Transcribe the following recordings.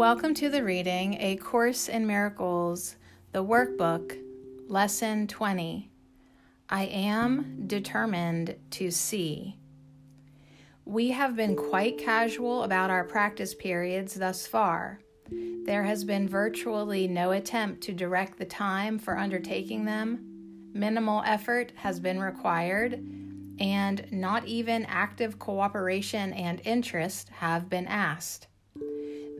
Welcome to the reading A Course in Miracles, the workbook, Lesson 20. I am determined to see. We have been quite casual about our practice periods thus far. There has been virtually no attempt to direct the time for undertaking them. Minimal effort has been required, and not even active cooperation and interest have been asked.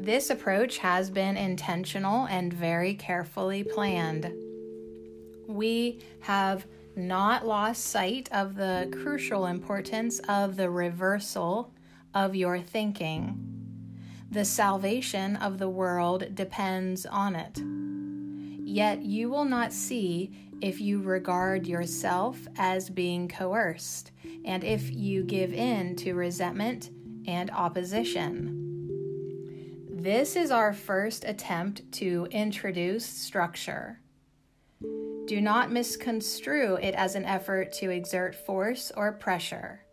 This approach has been intentional and very carefully planned. We have not lost sight of the crucial importance of the reversal of your thinking. The salvation of the world depends on it. Yet you will not see if you regard yourself as being coerced and if you give in to resentment and opposition. This is our first attempt to introduce structure. Do not misconstrue it as an effort to exert force or pressure.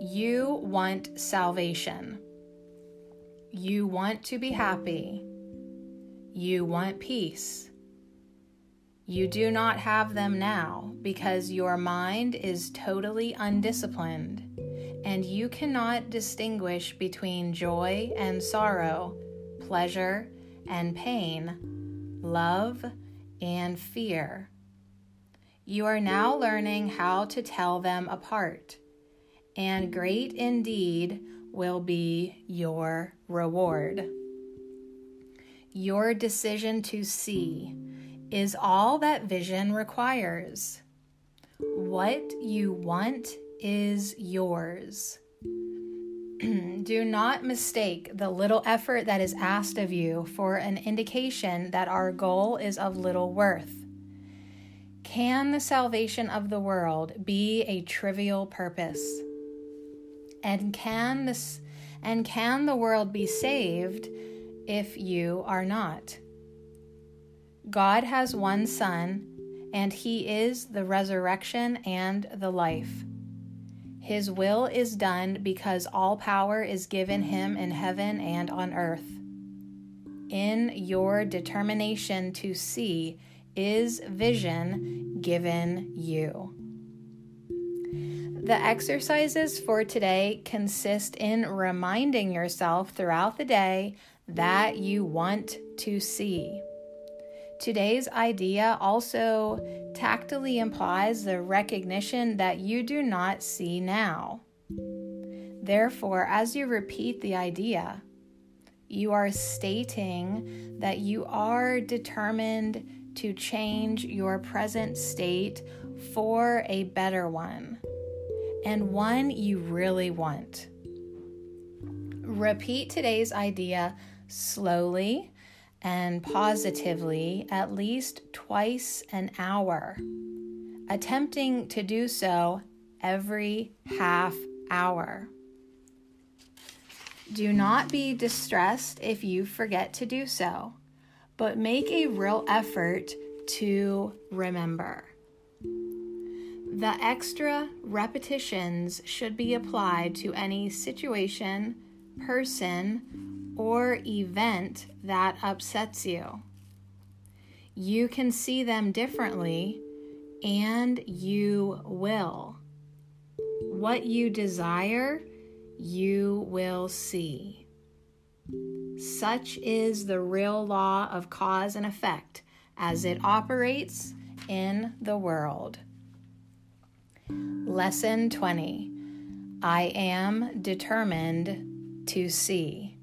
You want salvation. You want to be happy. You want peace. You do not have them now because your mind is totally undisciplined and you cannot distinguish between joy and sorrow pleasure and pain, love and fear. You are now learning how to tell them apart, and great indeed will be your reward. Your decision to see is all that vision requires. What you want is yours. do not mistake the little effort that is asked of you for an indication that our goal is of little worth. Can the salvation of the world be a trivial purpose? And can this and can the world be saved if you are not? God has one son, and he is the resurrection and the life. His will is done because all power is given him in heaven and on earth. In your determination to see is vision given you. The exercises for today consist in reminding yourself throughout the day that you want to see. Today's idea also tactily implies the recognition that you do not see now. Therefore, as you repeat the idea, you are stating that you are determined to change your present state for a better one, and one you really want. Repeat today's idea slowly and positively at least twice an hour, attempting to do so every half hour. Do not be distressed if you forget to do so, but make a real effort to remember. The extra repetitions should be applied to any situation, person, or event that upsets you. You can see them differently, and you will. What you desire, you will see. Such is the real law of cause and effect as it operates in the world. Lesson 20 I am determined to see.